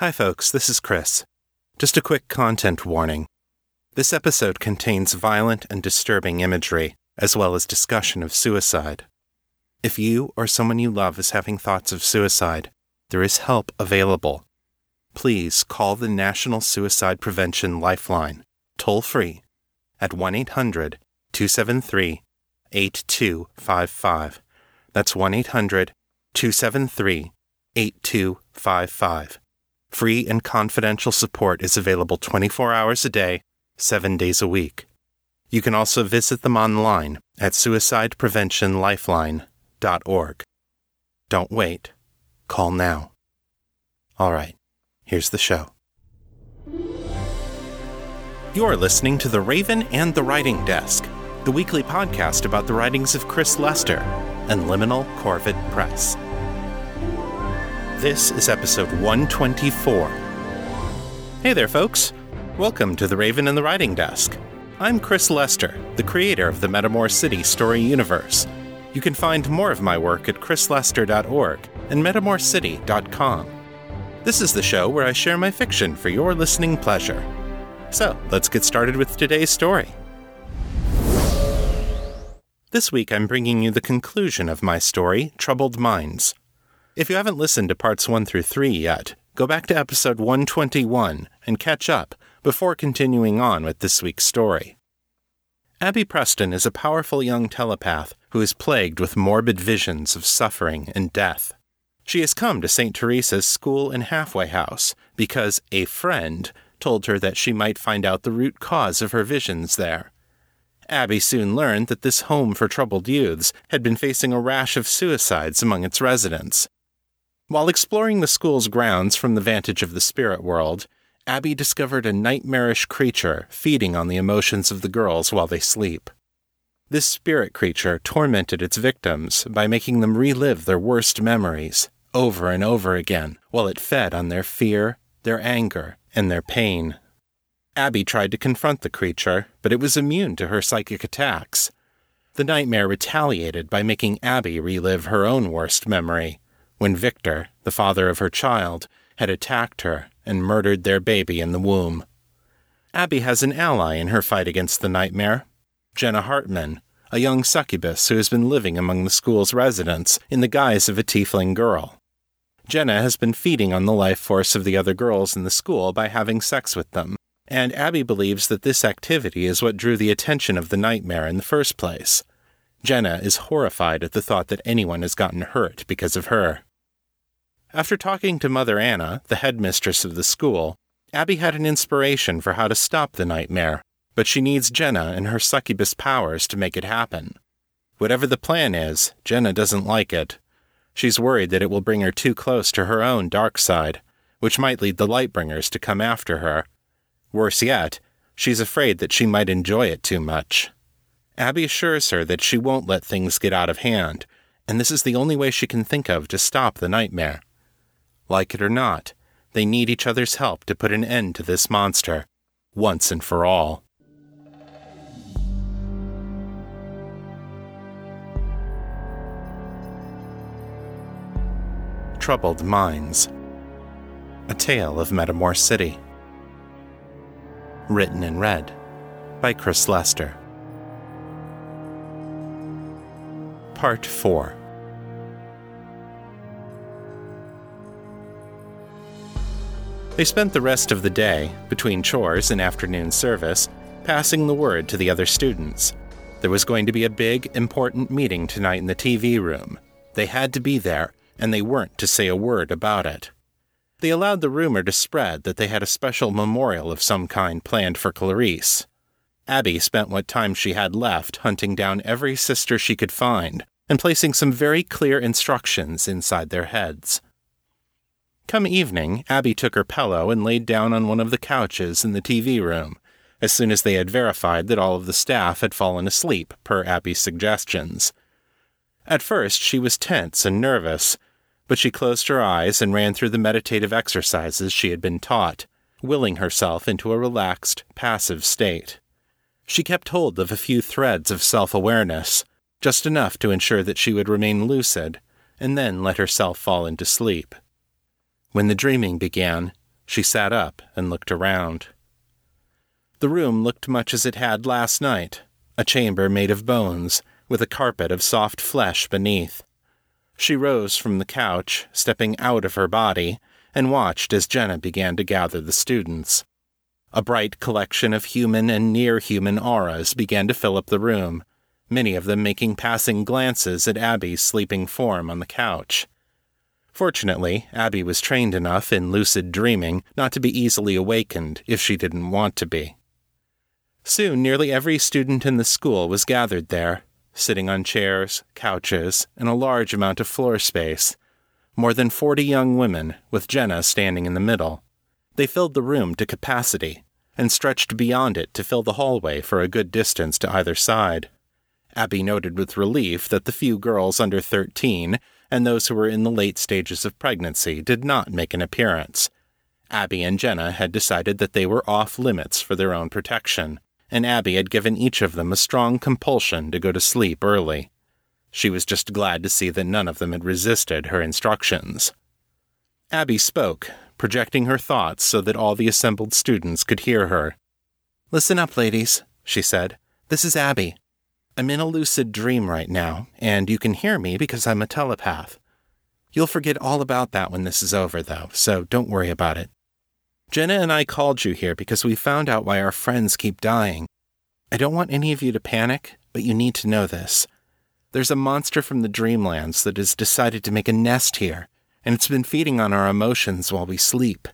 Hi, folks, this is Chris. Just a quick content warning. This episode contains violent and disturbing imagery, as well as discussion of suicide. If you or someone you love is having thoughts of suicide, there is help available. Please call the National Suicide Prevention Lifeline, toll free, at 1 800 273 8255. That's 1 800 273 8255. Free and confidential support is available 24 hours a day, 7 days a week. You can also visit them online at suicidepreventionlifeline.org. Don't wait. Call now. All right, here's the show. You're listening to The Raven and the Writing Desk, the weekly podcast about the writings of Chris Lester and Liminal Corvid Press. This is episode 124. Hey there, folks. Welcome to The Raven and the Writing Desk. I'm Chris Lester, the creator of the Metamor City story universe. You can find more of my work at chrislester.org and metamorcity.com. This is the show where I share my fiction for your listening pleasure. So, let's get started with today's story. This week I'm bringing you the conclusion of my story, Troubled Minds. If you haven't listened to parts 1 through 3 yet, go back to episode 121 and catch up before continuing on with this week's story. Abby Preston is a powerful young telepath who is plagued with morbid visions of suffering and death. She has come to St. Theresa's school and halfway house because a friend told her that she might find out the root cause of her visions there. Abby soon learned that this home for troubled youths had been facing a rash of suicides among its residents, while exploring the school's grounds from the vantage of the spirit world, Abby discovered a nightmarish creature feeding on the emotions of the girls while they sleep. This spirit creature tormented its victims by making them relive their worst memories over and over again while it fed on their fear, their anger, and their pain. Abby tried to confront the creature, but it was immune to her psychic attacks. The nightmare retaliated by making Abby relive her own worst memory when Victor, the father of her child, had attacked her and murdered their baby in the womb. Abby has an ally in her fight against the nightmare Jenna Hartman, a young succubus who has been living among the school's residents in the guise of a tiefling girl. Jenna has been feeding on the life force of the other girls in the school by having sex with them, and Abby believes that this activity is what drew the attention of the nightmare in the first place. Jenna is horrified at the thought that anyone has gotten hurt because of her. After talking to Mother Anna, the headmistress of the school, Abby had an inspiration for how to stop the nightmare, but she needs Jenna and her succubus powers to make it happen. Whatever the plan is, Jenna doesn't like it. She's worried that it will bring her too close to her own dark side, which might lead the Lightbringers to come after her. Worse yet, she's afraid that she might enjoy it too much. Abby assures her that she won't let things get out of hand, and this is the only way she can think of to stop the nightmare. Like it or not, they need each other's help to put an end to this monster, once and for all. Troubled Minds A Tale of Metamor City. Written and read by Chris Lester. Part 4 They spent the rest of the day, between chores and afternoon service, passing the word to the other students. There was going to be a big, important meeting tonight in the TV room. They had to be there, and they weren't to say a word about it. They allowed the rumor to spread that they had a special memorial of some kind planned for Clarice. Abby spent what time she had left hunting down every sister she could find and placing some very clear instructions inside their heads. Come evening, Abby took her pillow and laid down on one of the couches in the TV room, as soon as they had verified that all of the staff had fallen asleep, per Abby's suggestions. At first, she was tense and nervous, but she closed her eyes and ran through the meditative exercises she had been taught, willing herself into a relaxed, passive state. She kept hold of a few threads of self awareness, just enough to ensure that she would remain lucid, and then let herself fall into sleep. When the dreaming began, She sat up and looked around. The room looked much as it had last night a chamber made of bones, with a carpet of soft flesh beneath. She rose from the couch, stepping out of her body, and watched as Jenna began to gather the students. A bright collection of human and near human auras began to fill up the room, many of them making passing glances at Abby's sleeping form on the couch. Fortunately, Abby was trained enough in lucid dreaming not to be easily awakened if she didn't want to be. Soon, nearly every student in the school was gathered there, sitting on chairs, couches, and a large amount of floor space. More than forty young women, with Jenna standing in the middle. They filled the room to capacity and stretched beyond it to fill the hallway for a good distance to either side. Abby noted with relief that the few girls under 13 and those who were in the late stages of pregnancy did not make an appearance. Abby and Jenna had decided that they were off limits for their own protection and Abby had given each of them a strong compulsion to go to sleep early. She was just glad to see that none of them had resisted her instructions. Abby spoke, projecting her thoughts so that all the assembled students could hear her. Listen up, ladies, she said. This is Abby. I'm in a lucid dream right now, and you can hear me because I'm a telepath. You'll forget all about that when this is over, though, so don't worry about it. Jenna and I called you here because we found out why our friends keep dying. I don't want any of you to panic, but you need to know this. There's a monster from the Dreamlands that has decided to make a nest here, and it's been feeding on our emotions while we sleep.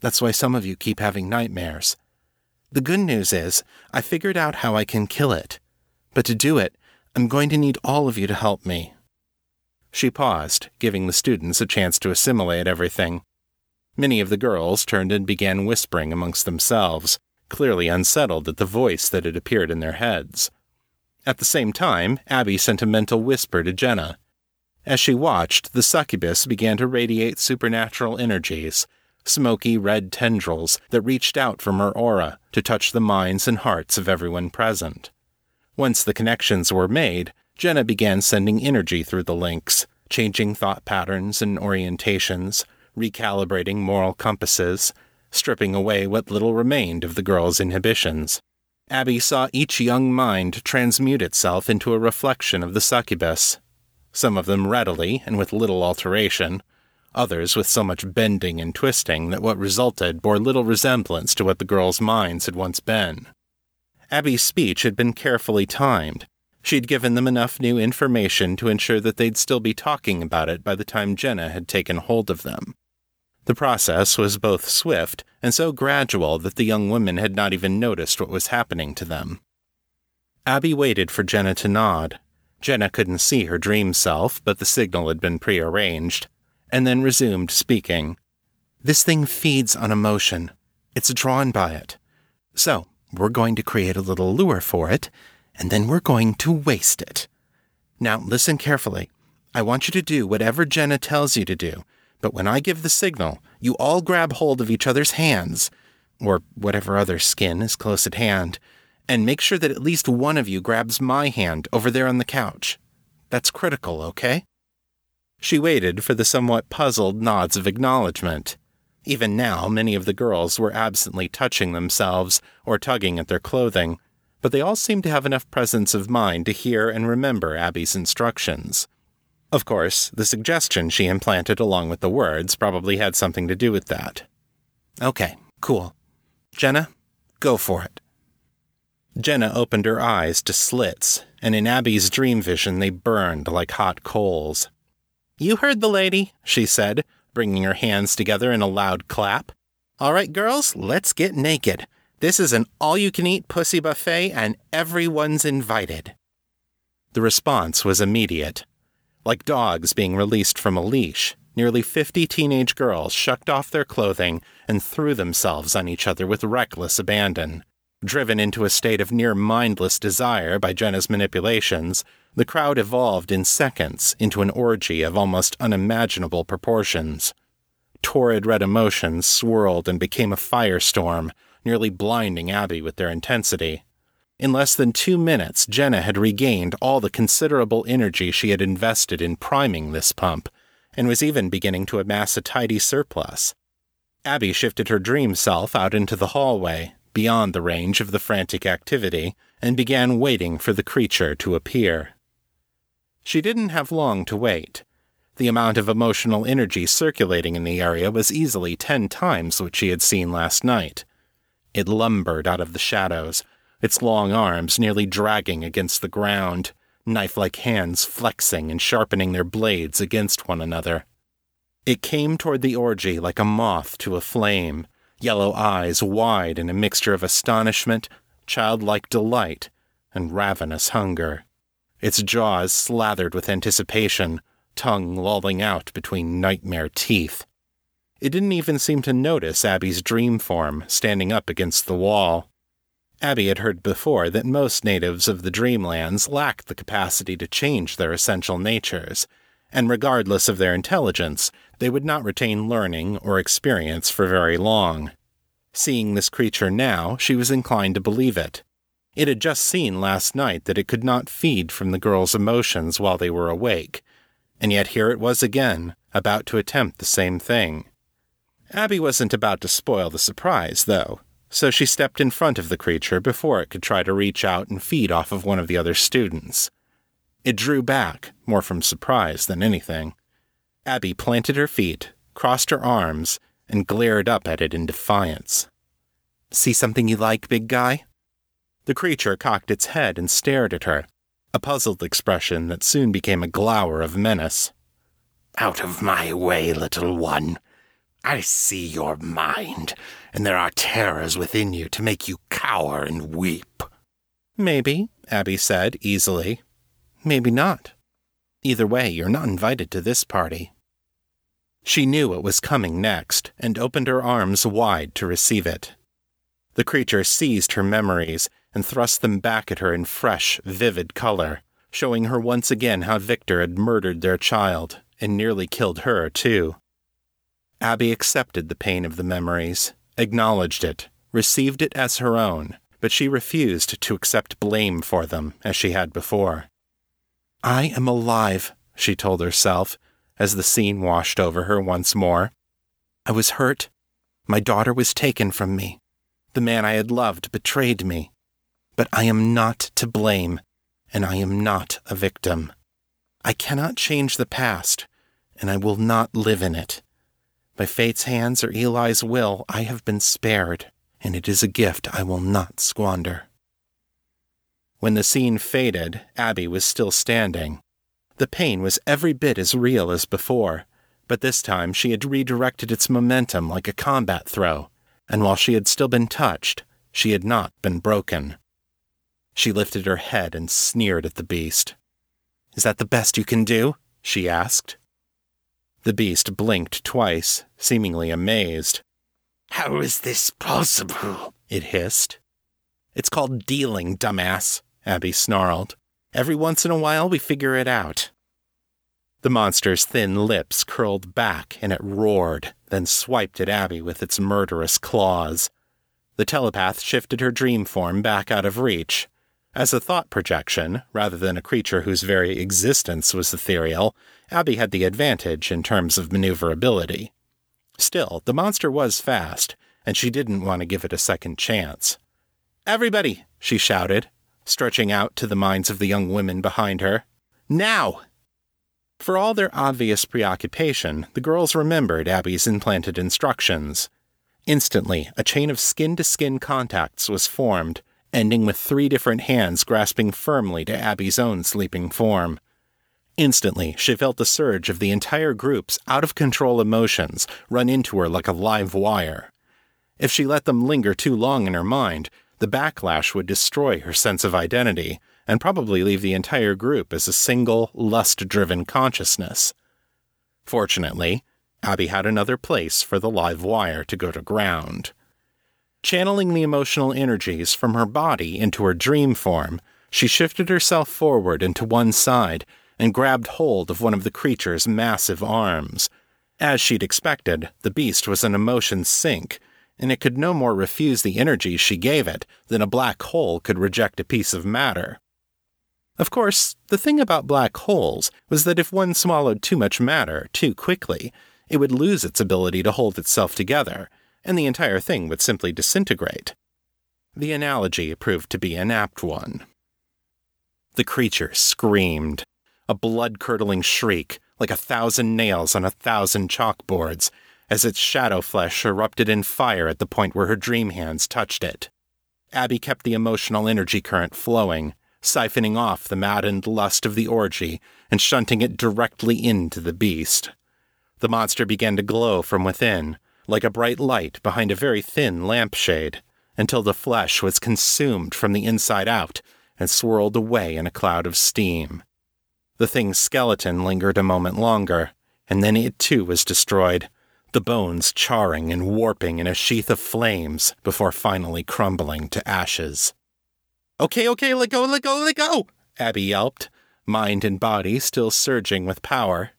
That's why some of you keep having nightmares. The good news is, I figured out how I can kill it. But to do it, I'm going to need all of you to help me. She paused, giving the students a chance to assimilate everything. Many of the girls turned and began whispering amongst themselves, clearly unsettled at the voice that had appeared in their heads. At the same time, Abby sent a mental whisper to Jenna. As she watched, the succubus began to radiate supernatural energies, smoky red tendrils that reached out from her aura to touch the minds and hearts of everyone present. Once the connections were made, Jenna began sending energy through the links, changing thought patterns and orientations, recalibrating moral compasses, stripping away what little remained of the girl's inhibitions. Abby saw each young mind transmute itself into a reflection of the succubus, some of them readily and with little alteration, others with so much bending and twisting that what resulted bore little resemblance to what the girl's minds had once been. Abby's speech had been carefully timed. She'd given them enough new information to ensure that they'd still be talking about it by the time Jenna had taken hold of them. The process was both swift and so gradual that the young women had not even noticed what was happening to them. Abby waited for Jenna to nod. Jenna couldn't see her dream self, but the signal had been prearranged, and then resumed speaking. This thing feeds on emotion. It's drawn by it. So, we're going to create a little lure for it, and then we're going to waste it. Now, listen carefully. I want you to do whatever Jenna tells you to do, but when I give the signal, you all grab hold of each other's hands, or whatever other skin is close at hand, and make sure that at least one of you grabs my hand over there on the couch. That's critical, okay? She waited for the somewhat puzzled nods of acknowledgement. Even now, many of the girls were absently touching themselves or tugging at their clothing, but they all seemed to have enough presence of mind to hear and remember Abby's instructions. Of course, the suggestion she implanted along with the words probably had something to do with that. Okay, cool. Jenna, go for it. Jenna opened her eyes to slits, and in Abby's dream vision they burned like hot coals. You heard the lady, she said, bringing her hands together in a loud clap. All right, girls, let's get naked. This is an all you can eat pussy buffet, and everyone's invited. The response was immediate. Like dogs being released from a leash, nearly 50 teenage girls shucked off their clothing and threw themselves on each other with reckless abandon. Driven into a state of near mindless desire by Jenna's manipulations, the crowd evolved in seconds into an orgy of almost unimaginable proportions. Torrid red emotions swirled and became a firestorm, nearly blinding Abby with their intensity. In less than two minutes, Jenna had regained all the considerable energy she had invested in priming this pump, and was even beginning to amass a tidy surplus. Abby shifted her dream self out into the hallway, beyond the range of the frantic activity, and began waiting for the creature to appear. She didn't have long to wait. The amount of emotional energy circulating in the area was easily ten times what she had seen last night. It lumbered out of the shadows, its long arms nearly dragging against the ground, knife like hands flexing and sharpening their blades against one another. It came toward the orgy like a moth to a flame, yellow eyes wide in a mixture of astonishment, childlike delight, and ravenous hunger. Its jaws slathered with anticipation, tongue lolling out between nightmare teeth. It didn't even seem to notice Abby's dream form standing up against the wall. Abby had heard before that most natives of the dreamlands lacked the capacity to change their essential natures, and regardless of their intelligence, they would not retain learning or experience for very long. Seeing this creature now, she was inclined to believe it. It had just seen last night that it could not feed from the girl's emotions while they were awake, and yet here it was again, about to attempt the same thing. Abby wasn't about to spoil the surprise, though, so she stepped in front of the creature before it could try to reach out and feed off of one of the other students. It drew back, more from surprise than anything. Abby planted her feet, crossed her arms, and glared up at it in defiance. See something you like, big guy? The creature cocked its head and stared at her, a puzzled expression that soon became a glower of menace. Out of my way, little one. I see your mind, and there are terrors within you to make you cower and weep. Maybe, Abby said easily. Maybe not. Either way, you're not invited to this party. She knew what was coming next and opened her arms wide to receive it. The creature seized her memories and thrust them back at her in fresh, vivid color, showing her once again how Victor had murdered their child and nearly killed her, too. Abby accepted the pain of the memories, acknowledged it, received it as her own, but she refused to accept blame for them as she had before. I am alive, she told herself, as the scene washed over her once more. I was hurt. My daughter was taken from me. The man I had loved betrayed me. But I am not to blame, and I am not a victim. I cannot change the past, and I will not live in it. By fate's hands or Eli's will, I have been spared, and it is a gift I will not squander. When the scene faded, Abby was still standing, the pain was every bit as real as before, but this time she had redirected its momentum like a combat throw, and while she had still been touched, she had not been broken. She lifted her head and sneered at the beast. Is that the best you can do? she asked. The beast blinked twice, seemingly amazed. How is this possible? it hissed. It's called dealing, dumbass, Abby snarled. Every once in a while, we figure it out. The monster's thin lips curled back and it roared, then swiped at Abby with its murderous claws. The telepath shifted her dream form back out of reach. As a thought projection, rather than a creature whose very existence was ethereal, Abby had the advantage in terms of maneuverability. Still, the monster was fast, and she didn't want to give it a second chance. Everybody, she shouted, stretching out to the minds of the young women behind her. Now! For all their obvious preoccupation, the girls remembered Abby's implanted instructions. Instantly, a chain of skin to skin contacts was formed, ending with three different hands grasping firmly to Abby's own sleeping form. Instantly, she felt the surge of the entire group's out of control emotions run into her like a live wire. If she let them linger too long in her mind, the backlash would destroy her sense of identity and probably leave the entire group as a single, lust driven consciousness. Fortunately, Abby had another place for the live wire to go to ground. Channeling the emotional energies from her body into her dream form, she shifted herself forward and to one side and grabbed hold of one of the creature's massive arms. As she'd expected, the beast was an emotion sink, and it could no more refuse the energy she gave it than a black hole could reject a piece of matter. Of course, the thing about black holes was that if one swallowed too much matter too quickly, it would lose its ability to hold itself together, and the entire thing would simply disintegrate. The analogy proved to be an apt one. The creature screamed, a blood curdling shriek, like a thousand nails on a thousand chalkboards, as its shadow flesh erupted in fire at the point where her dream hands touched it. Abby kept the emotional energy current flowing, siphoning off the maddened lust of the orgy and shunting it directly into the beast. The monster began to glow from within, like a bright light behind a very thin lampshade, until the flesh was consumed from the inside out and swirled away in a cloud of steam. The thing's skeleton lingered a moment longer, and then it too was destroyed, the bones charring and warping in a sheath of flames before finally crumbling to ashes. Okay, okay, let go, let go, let go, Abby yelped, mind and body still surging with power.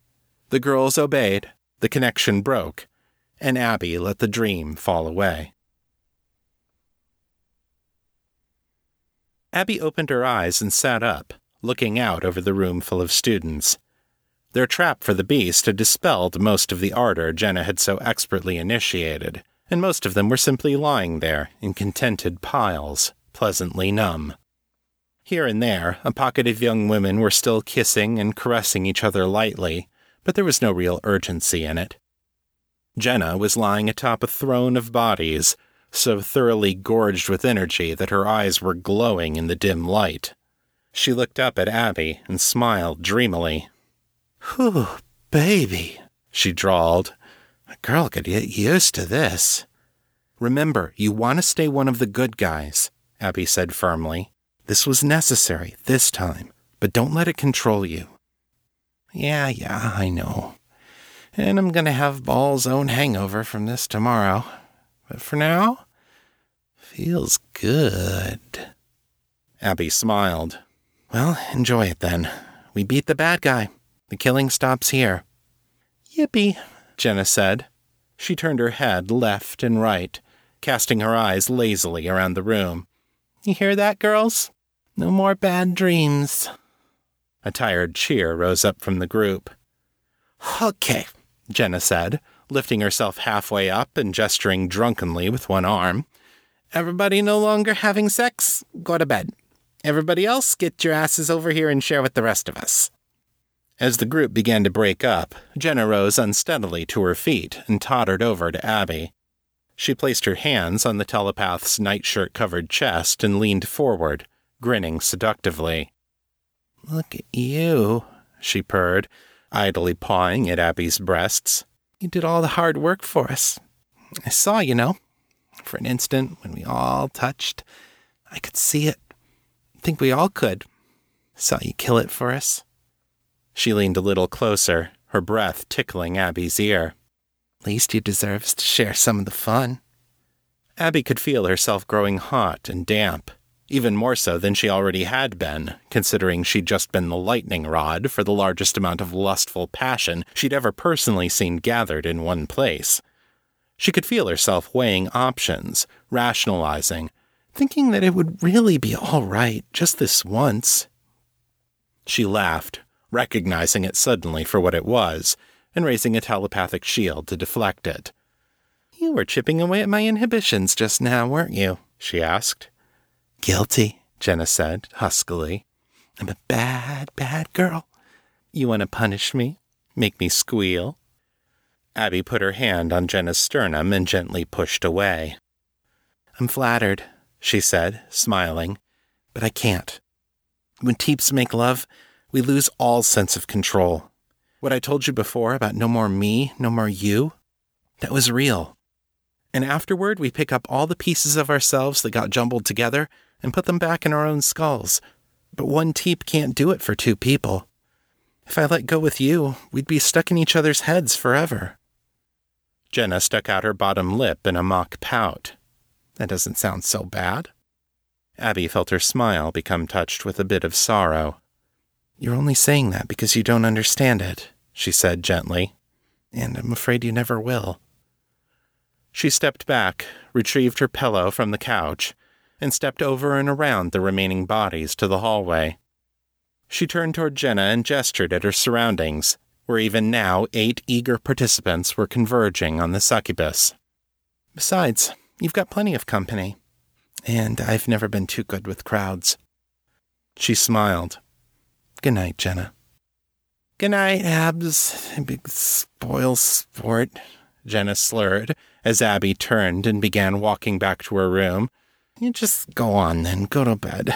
The girls obeyed, the connection broke, and Abby let the dream fall away. Abby opened her eyes and sat up, looking out over the room full of students. Their trap for the beast had dispelled most of the ardor Jenna had so expertly initiated, and most of them were simply lying there in contented piles, pleasantly numb. Here and there, a pocket of young women were still kissing and caressing each other lightly, but there was no real urgency in it. Jenna was lying atop a throne of bodies, so thoroughly gorged with energy that her eyes were glowing in the dim light. She looked up at Abby and smiled dreamily. Whew, baby, she drawled. A girl could get used to this. Remember, you want to stay one of the good guys, Abby said firmly. This was necessary this time, but don't let it control you. Yeah, yeah, I know. And I'm going to have Ball's own hangover from this tomorrow. But for now, feels good. Abby smiled. Well, enjoy it then. We beat the bad guy. The killing stops here. Yippee, Jenna said. She turned her head left and right, casting her eyes lazily around the room. You hear that, girls? No more bad dreams. A tired cheer rose up from the group. Okay, Jenna said, lifting herself halfway up and gesturing drunkenly with one arm. Everybody no longer having sex? Go to bed. Everybody else, get your asses over here and share with the rest of us. As the group began to break up, Jenna rose unsteadily to her feet and tottered over to Abby. She placed her hands on the telepath's nightshirt covered chest and leaned forward, grinning seductively. Look at you, she purred, idly pawing at Abby's breasts. You did all the hard work for us. I saw, you know. For an instant, when we all touched, I could see it. I think we all could. Saw you kill it for us. She leaned a little closer, her breath tickling Abby's ear. At least you deserves to share some of the fun. Abby could feel herself growing hot and damp, even more so than she already had been, considering she'd just been the lightning rod for the largest amount of lustful passion she'd ever personally seen gathered in one place. She could feel herself weighing options, rationalizing, thinking that it would really be all right just this once. She laughed, recognizing it suddenly for what it was, and raising a telepathic shield to deflect it. You were chipping away at my inhibitions just now, weren't you? she asked. Guilty, Jenna said, huskily. I'm a bad, bad girl. You want to punish me? Make me squeal? Abby put her hand on Jenna's sternum and gently pushed away. I'm flattered, she said, smiling, but I can't. When teeps make love, we lose all sense of control. What I told you before about no more me, no more you, that was real. And afterward, we pick up all the pieces of ourselves that got jumbled together and put them back in our own skulls. But one teep can't do it for two people. If I let go with you, we'd be stuck in each other's heads forever. Jenna stuck out her bottom lip in a mock pout. That doesn't sound so bad. Abby felt her smile become touched with a bit of sorrow. You're only saying that because you don't understand it, she said gently, and I'm afraid you never will. She stepped back, retrieved her pillow from the couch, and stepped over and around the remaining bodies to the hallway. She turned toward Jenna and gestured at her surroundings, where even now eight eager participants were converging on the succubus. Besides, you've got plenty of company, and I've never been too good with crowds. She smiled. Good night, Jenna. Good night, Abs, big spoil sport, Jenna slurred as Abby turned and began walking back to her room. You just go on then, go to bed.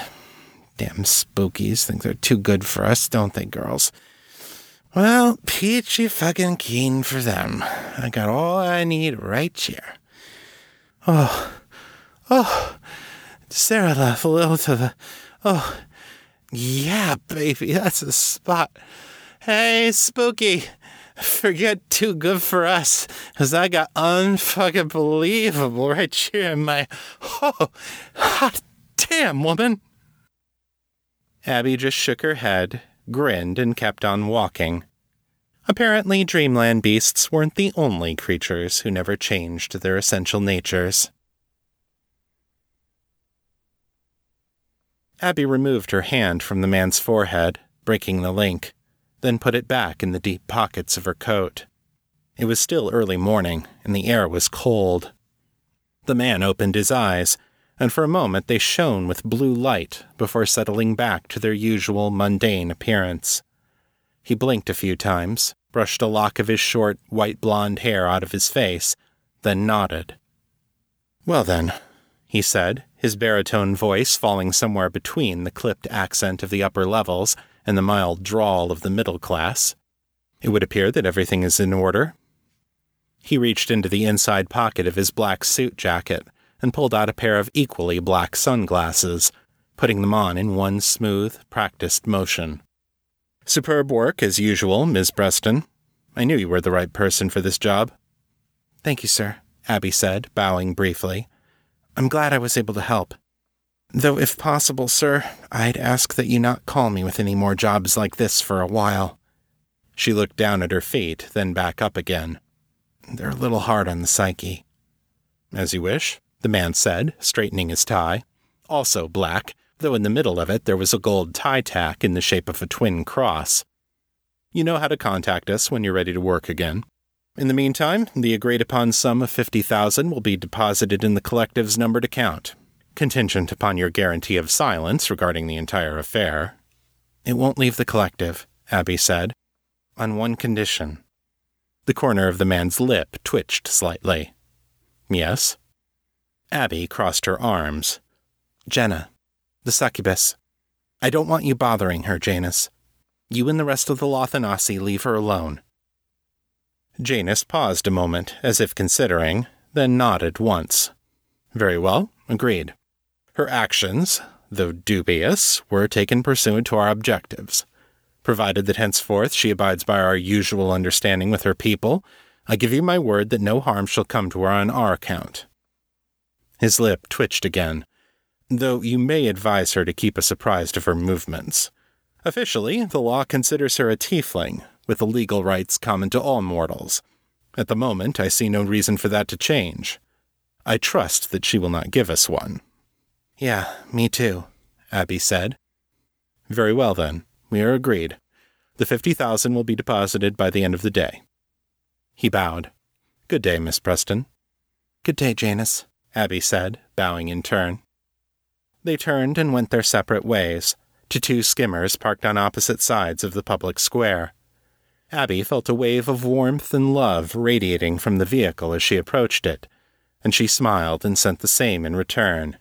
Damn spookies think they're too good for us, don't they, girls? Well, peachy fucking keen for them. I got all I need right here. Oh, oh, Sarah laughed a little to the. Oh, yeah, baby, that's a spot. Hey, Spooky, forget too good for us, because I got unfucking believable right here in my. Oh, hot damn, woman. Abby just shook her head, grinned, and kept on walking. Apparently, dreamland beasts weren't the only creatures who never changed their essential natures. Abby removed her hand from the man's forehead, breaking the link, then put it back in the deep pockets of her coat. It was still early morning, and the air was cold. The man opened his eyes, and for a moment they shone with blue light before settling back to their usual mundane appearance. He blinked a few times, brushed a lock of his short, white blonde hair out of his face, then nodded. Well, then, he said, his baritone voice falling somewhere between the clipped accent of the upper levels and the mild drawl of the middle class. It would appear that everything is in order. He reached into the inside pocket of his black suit jacket and pulled out a pair of equally black sunglasses, putting them on in one smooth, practiced motion. Superb work, as usual, Miss Preston. I knew you were the right person for this job. Thank you, sir, Abby said, bowing briefly. I'm glad I was able to help. Though, if possible, sir, I'd ask that you not call me with any more jobs like this for a while. She looked down at her feet, then back up again. They're a little hard on the psyche. As you wish, the man said, straightening his tie. Also black, though in the middle of it there was a gold tie tack in the shape of a twin cross. You know how to contact us when you're ready to work again. In the meantime, the agreed upon sum of 50,000 will be deposited in the collective's numbered account, contingent upon your guarantee of silence regarding the entire affair. It won't leave the collective, Abby said, on one condition. The corner of the man's lip twitched slightly. Yes? Abby crossed her arms. Jenna, the succubus. I don't want you bothering her, Janus. You and the rest of the Lothanasi leave her alone. Janus paused a moment, as if considering, then nodded once. Very well, agreed. Her actions, though dubious, were taken pursuant to our objectives. Provided that henceforth she abides by our usual understanding with her people, I give you my word that no harm shall come to her on our account. His lip twitched again, though you may advise her to keep us apprised of her movements. Officially, the law considers her a tiefling, with the legal rights common to all mortals. At the moment, I see no reason for that to change. I trust that she will not give us one. Yeah, me too, Abby said. Very well, then. We are agreed. The fifty thousand will be deposited by the end of the day. He bowed. Good day, Miss Preston. Good day, Janus, Abby said, bowing in turn. They turned and went their separate ways, to two skimmers parked on opposite sides of the public square. Abby felt a wave of warmth and love radiating from the vehicle as she approached it, and she smiled and sent the same in return.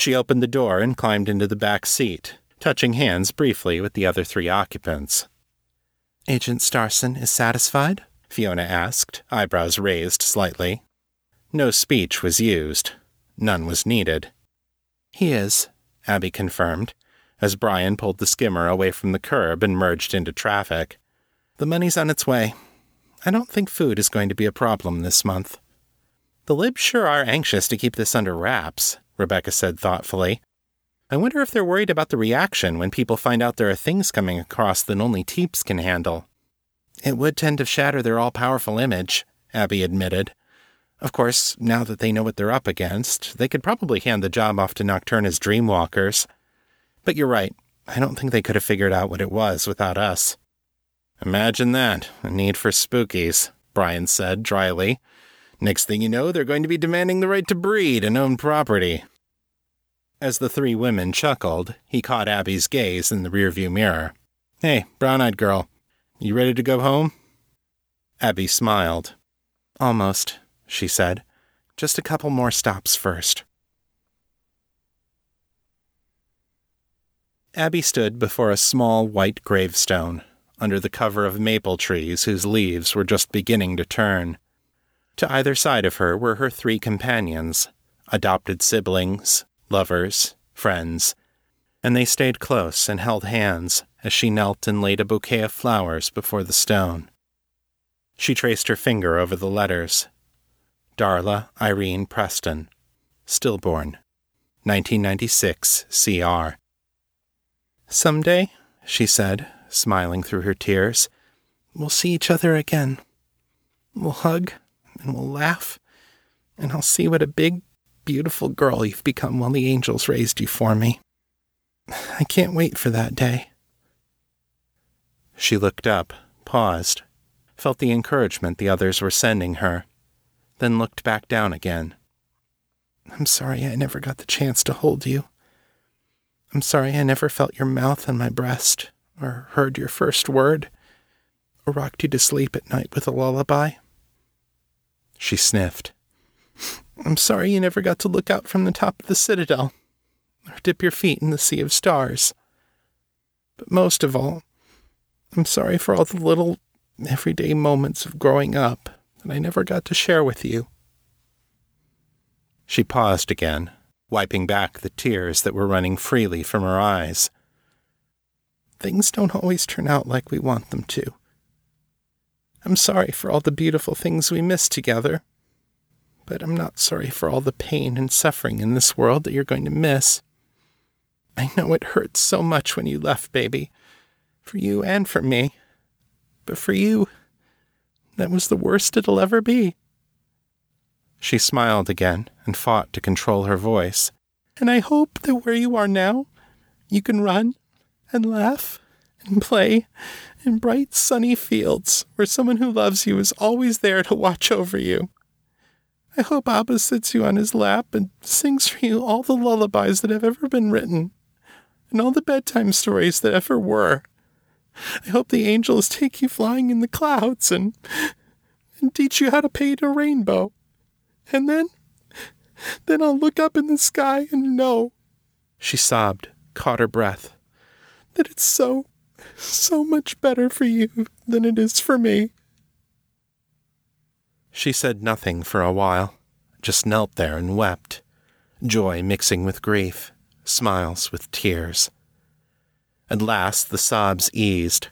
She opened the door and climbed into the back seat, touching hands briefly with the other three occupants. Agent Starson is satisfied? Fiona asked, eyebrows raised slightly. No speech was used. None was needed. He is, Abby confirmed, as Brian pulled the skimmer away from the curb and merged into traffic. The money's on its way. I don't think food is going to be a problem this month. The libs sure are anxious to keep this under wraps, Rebecca said thoughtfully. I wonder if they're worried about the reaction when people find out there are things coming across that only Teeps can handle. It would tend to shatter their all powerful image, Abby admitted. Of course, now that they know what they're up against, they could probably hand the job off to Nocturna's Dreamwalkers. But you're right, I don't think they could have figured out what it was without us. Imagine that, a need for spookies, Brian said dryly. Next thing you know, they're going to be demanding the right to breed and own property. As the three women chuckled, he caught Abby's gaze in the rearview mirror. Hey, brown eyed girl, you ready to go home? Abby smiled. Almost, she said. Just a couple more stops first. Abby stood before a small white gravestone, under the cover of maple trees whose leaves were just beginning to turn. To either side of her were her three companions, adopted siblings, lovers, friends, and they stayed close and held hands as she knelt and laid a bouquet of flowers before the stone. She traced her finger over the letters Darla Irene Preston, stillborn, 1996 CR. Someday, she said, smiling through her tears, we'll see each other again. We'll hug and we'll laugh, and I'll see what a big, beautiful girl you've become while the angels raised you for me. I can't wait for that day. She looked up, paused, felt the encouragement the others were sending her, then looked back down again. I'm sorry I never got the chance to hold you. I'm sorry I never felt your mouth on my breast, or heard your first word, or rocked you to sleep at night with a lullaby. She sniffed. I'm sorry you never got to look out from the top of the citadel, or dip your feet in the sea of stars. But most of all, I'm sorry for all the little, everyday moments of growing up that I never got to share with you. She paused again, wiping back the tears that were running freely from her eyes. Things don't always turn out like we want them to. I'm sorry for all the beautiful things we missed together, but I'm not sorry for all the pain and suffering in this world that you're going to miss. I know it hurts so much when you left, baby, for you and for me. But for you, that was the worst it'll ever be. She smiled again and fought to control her voice. And I hope that where you are now, you can run and laugh and play in bright sunny fields where someone who loves you is always there to watch over you. I hope Abba sits you on his lap and sings for you all the lullabies that have ever been written and all the bedtime stories that ever were. I hope the angels take you flying in the clouds and, and teach you how to paint a rainbow. And then, then I'll look up in the sky and know, she sobbed, caught her breath, that it's so, so much better for you than it is for me. She said nothing for a while, just knelt there and wept, joy mixing with grief, smiles with tears. At last the sobs eased,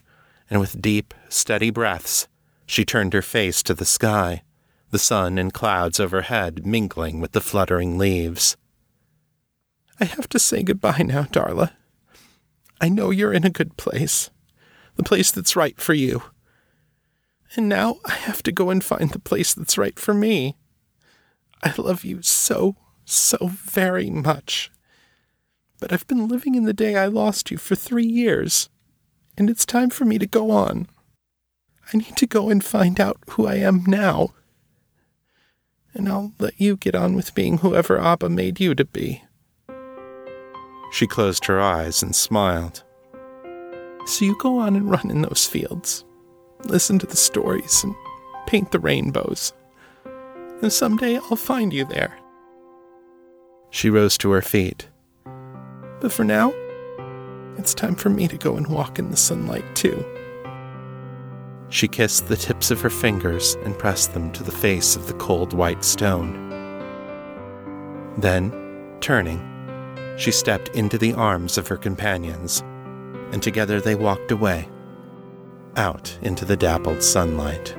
and with deep, steady breaths, she turned her face to the sky, the sun and clouds overhead mingling with the fluttering leaves. I have to say goodbye now, Darla. I know you're in a good place, the place that's right for you. And now I have to go and find the place that's right for me. I love you so, so very much but I've been living in the day I lost you for three years, and it's time for me to go on. I need to go and find out who I am now. And I'll let you get on with being whoever Abba made you to be. She closed her eyes and smiled. So you go on and run in those fields, listen to the stories, and paint the rainbows. And someday I'll find you there. She rose to her feet but for now, it's time for me to go and walk in the sunlight too. She kissed the tips of her fingers and pressed them to the face of the cold white stone. Then, turning, she stepped into the arms of her companions, and together they walked away, out into the dappled sunlight.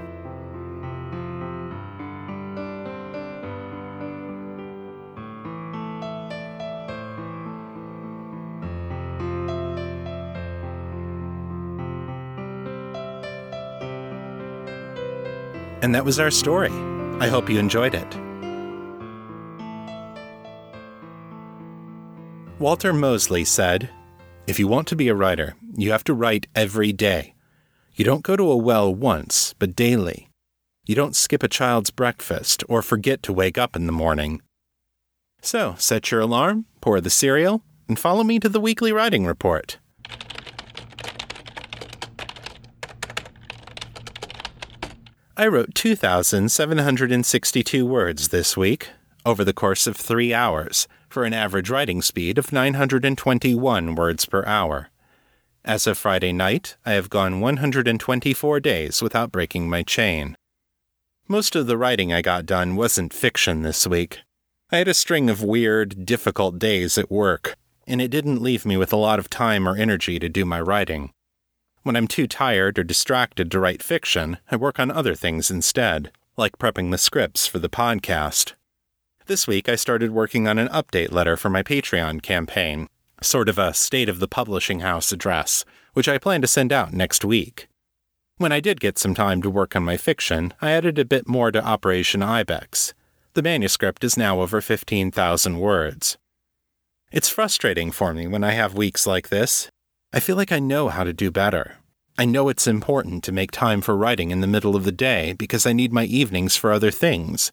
And that was our story. I hope you enjoyed it. Walter Mosley said, If you want to be a writer, you have to write every day. You don't go to a well once, but daily. You don't skip a child's breakfast or forget to wake up in the morning. So, set your alarm, pour the cereal, and follow me to the weekly writing report. I wrote 2,762 words this week, over the course of three hours, for an average writing speed of 921 words per hour. As of Friday night, I have gone 124 days without breaking my chain. Most of the writing I got done wasn't fiction this week. I had a string of weird, difficult days at work, and it didn't leave me with a lot of time or energy to do my writing. When I'm too tired or distracted to write fiction, I work on other things instead, like prepping the scripts for the podcast. This week, I started working on an update letter for my Patreon campaign, sort of a state of the publishing house address, which I plan to send out next week. When I did get some time to work on my fiction, I added a bit more to Operation Ibex. The manuscript is now over 15,000 words. It's frustrating for me when I have weeks like this, I feel like I know how to do better. I know it's important to make time for writing in the middle of the day because I need my evenings for other things.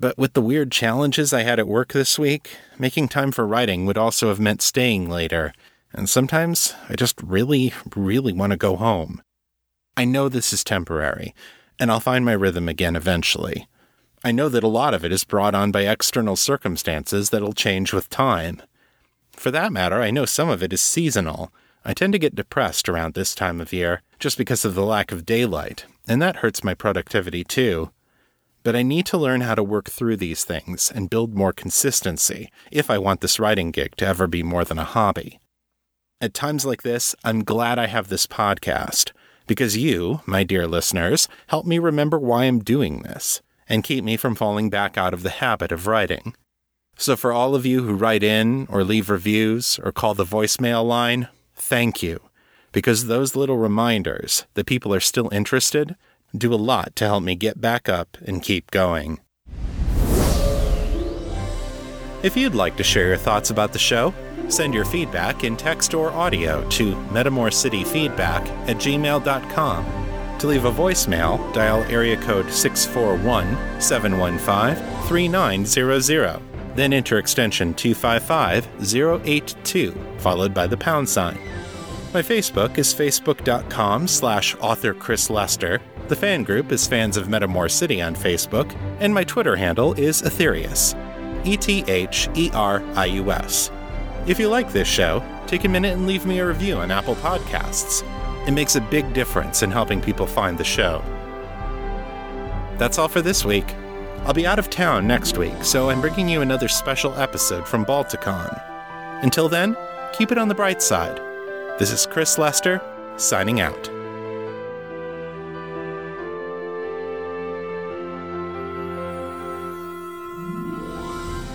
But with the weird challenges I had at work this week, making time for writing would also have meant staying later, and sometimes I just really, really want to go home. I know this is temporary, and I'll find my rhythm again eventually. I know that a lot of it is brought on by external circumstances that'll change with time. For that matter, I know some of it is seasonal. I tend to get depressed around this time of year just because of the lack of daylight, and that hurts my productivity too. But I need to learn how to work through these things and build more consistency if I want this writing gig to ever be more than a hobby. At times like this, I'm glad I have this podcast because you, my dear listeners, help me remember why I'm doing this and keep me from falling back out of the habit of writing. So, for all of you who write in or leave reviews or call the voicemail line, thank you, because those little reminders that people are still interested do a lot to help me get back up and keep going. If you'd like to share your thoughts about the show, send your feedback in text or audio to metamorcityfeedback at gmail.com. To leave a voicemail, dial area code 641 715 3900 then enter extension 255082, followed by the pound sign. My Facebook is facebook.com slash author Chris Lester. The fan group is Fans of Metamor City on Facebook, and my Twitter handle is Etherius, E T H E R I U S. If you like this show, take a minute and leave me a review on Apple Podcasts. It makes a big difference in helping people find the show. That's all for this week. I'll be out of town next week, so I'm bringing you another special episode from Balticon. Until then, keep it on the bright side. This is Chris Lester, signing out.